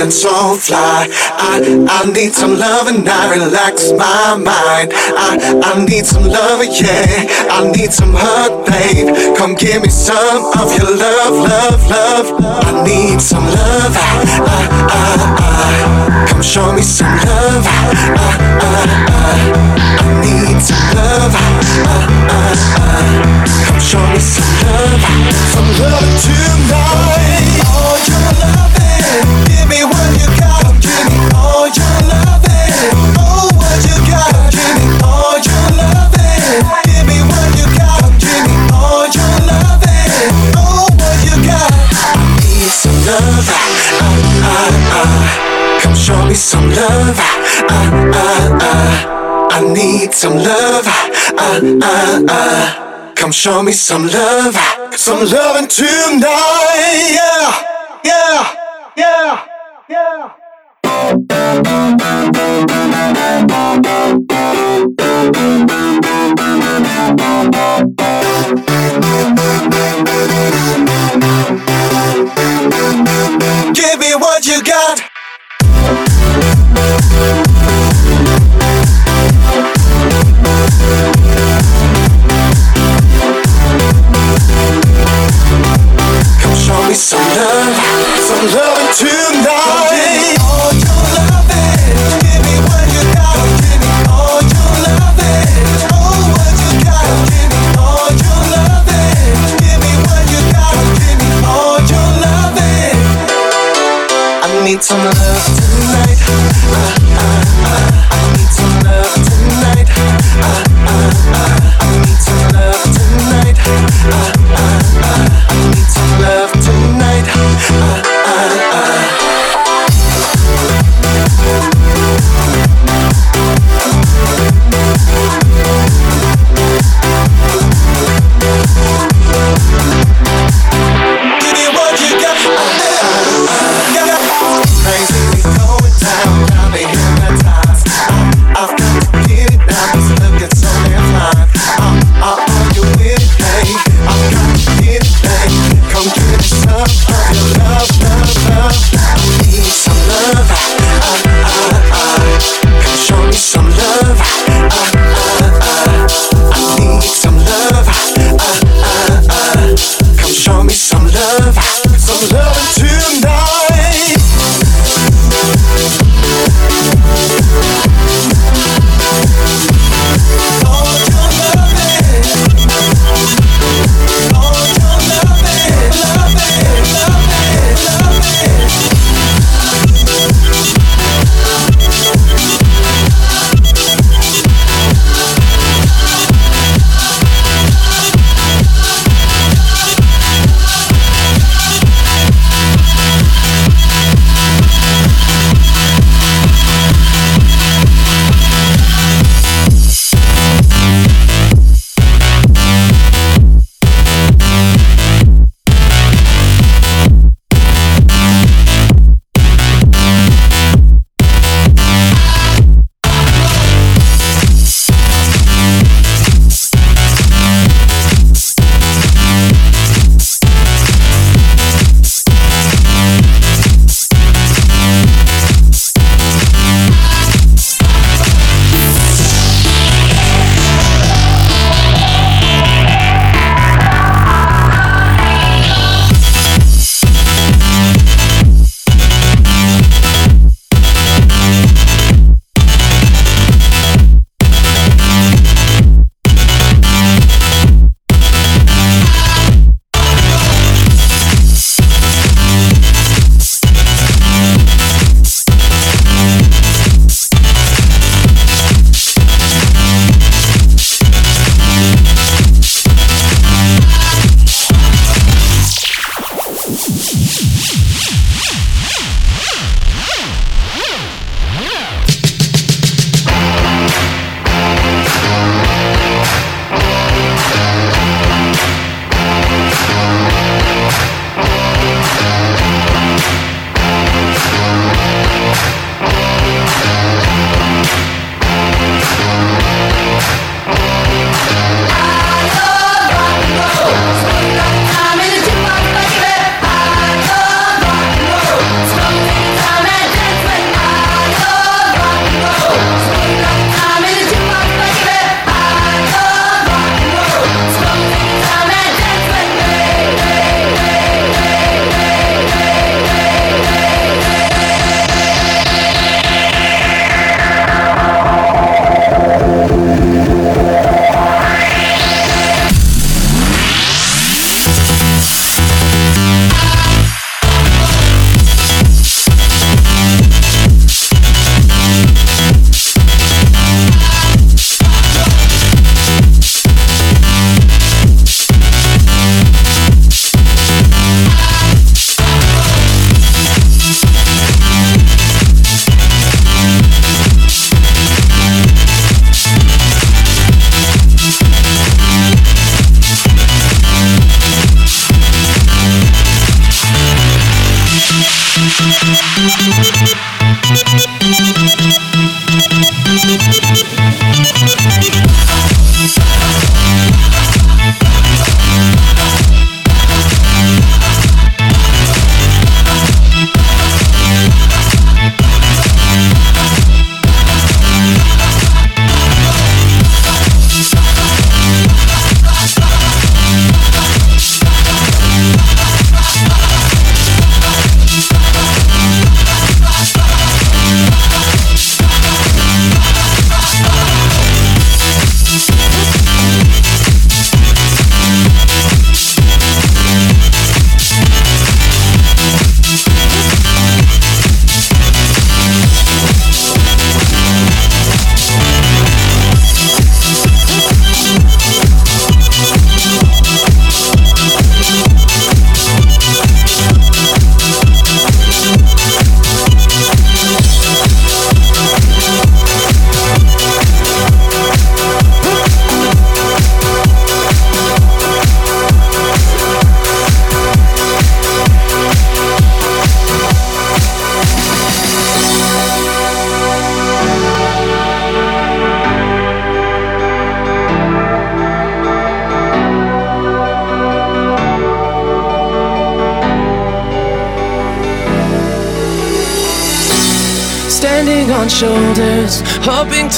feeling so fly. I, I need some love and I relax my mind. I, I need some love, yeah. I need some hug, babe. Come give me some of your love, love, love. I need some love. I, I, I, Come show me some love. I, I, I, need some love. Come show me some love. Some love tonight. All your loving. Show me some love. Uh, uh, uh. I need some love. Uh, uh, uh. Come show me some love. Some loving tonight. Yeah, yeah, yeah. Yeah. Give some loving tonight. Give me all your loving. Give me what you got. Give me all your loving. What you got. Give me all your loving. Give me what you got. Give me all your loving. I need some love tonight. Uh, uh, uh. I need some love tonight. Uh, uh, uh.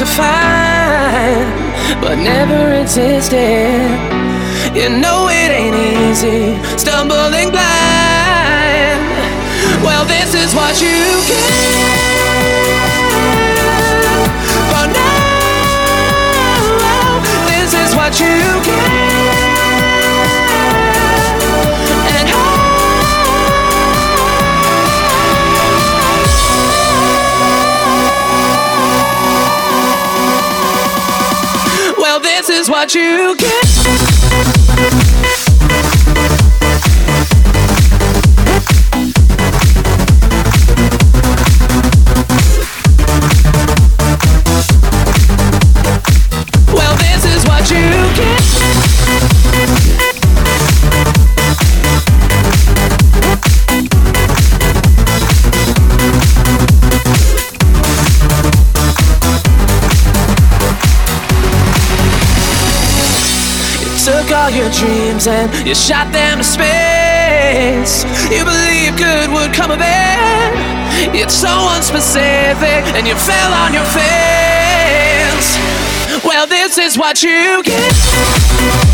To find what you get. Your dreams and you shot them to space. You believe good would come of it. It's so unspecific, and you fell on your face. Well, this is what you get.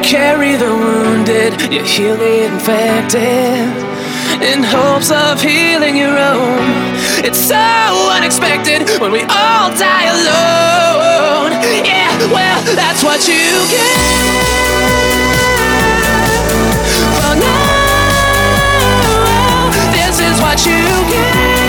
Carry the wounded, you heal the infected. In hopes of healing your own. It's so unexpected when we all die alone. Yeah, well, that's what you get. Oh, For now, oh, this is what you get.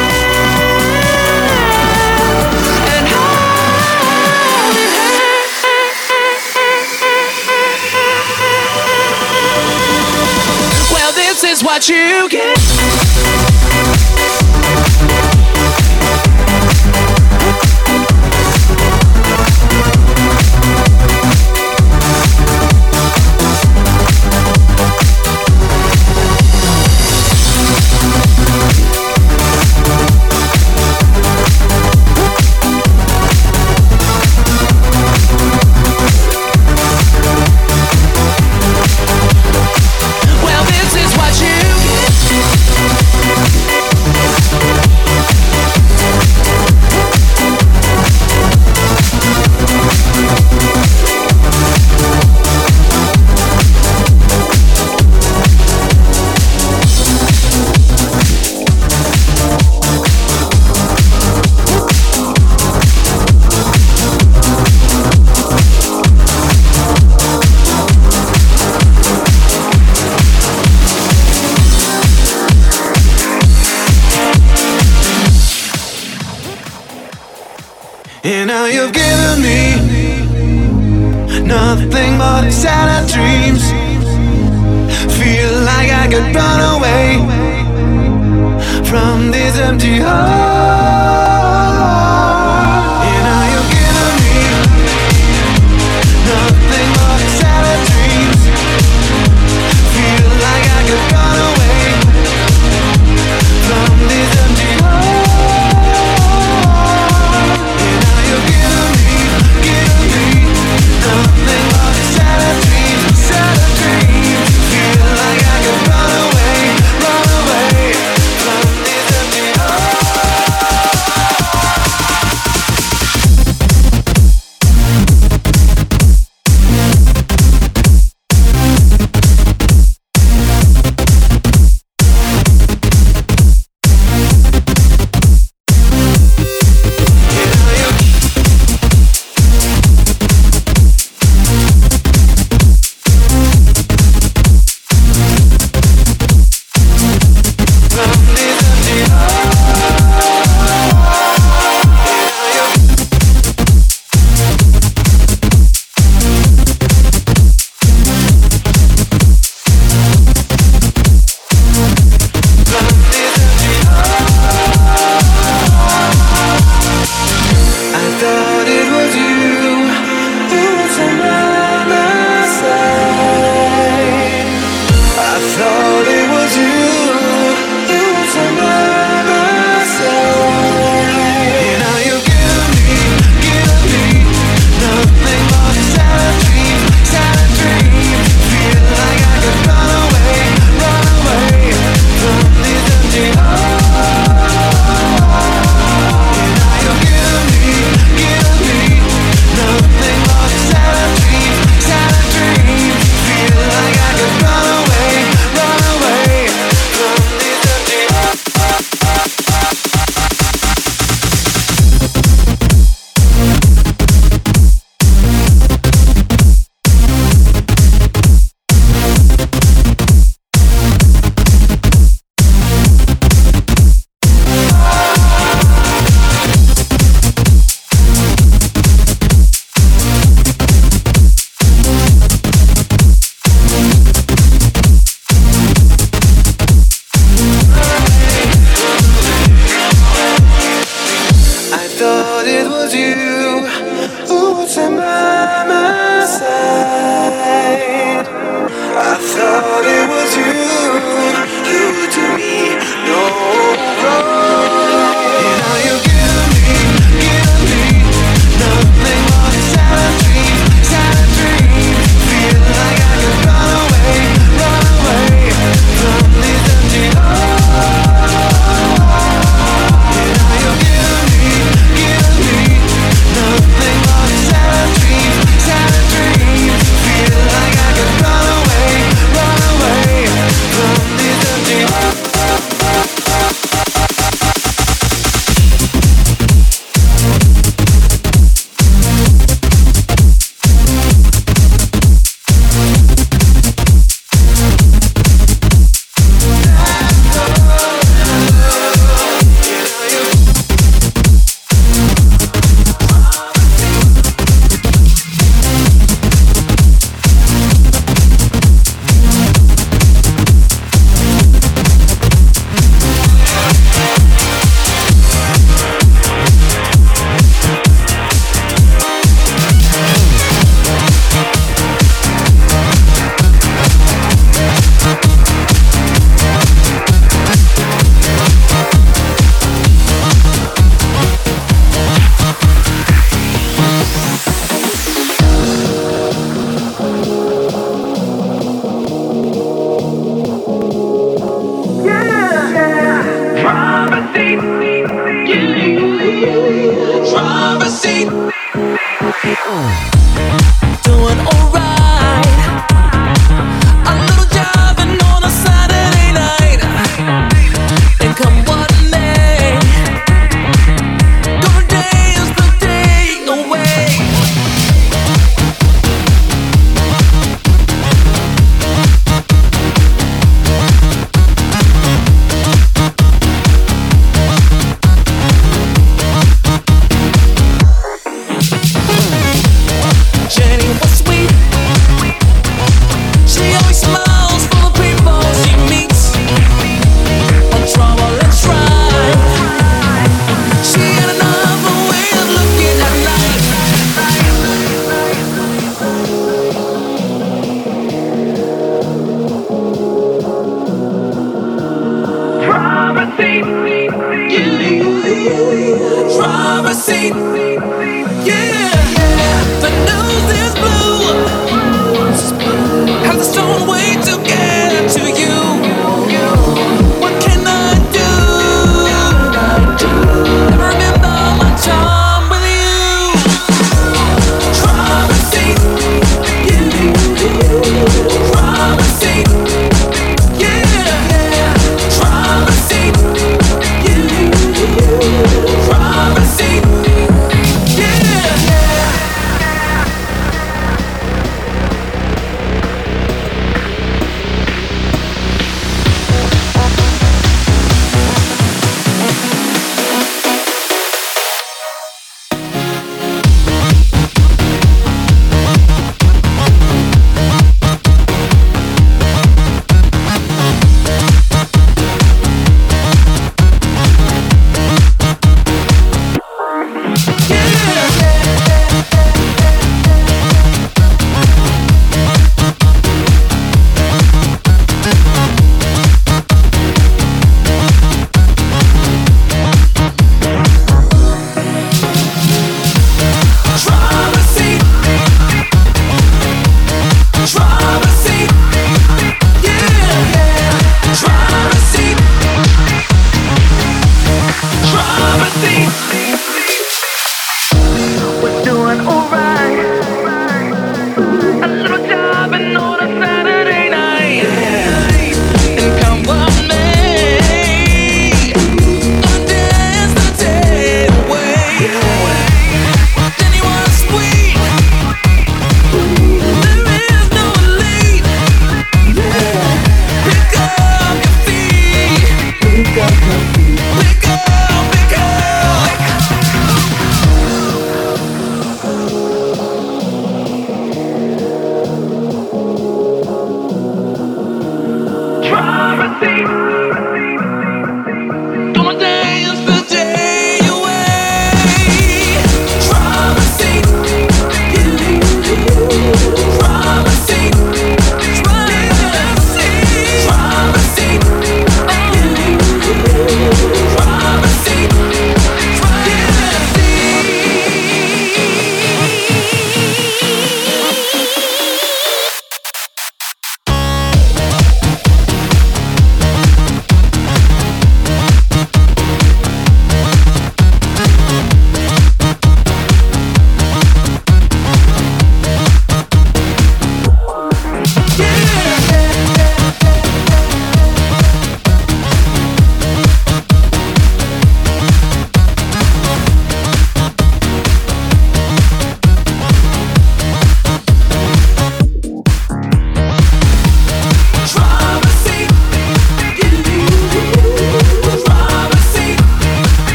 Is what you get. inside our dreams. Feel like I could run away from this empty heart.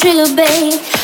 Trigger, babe.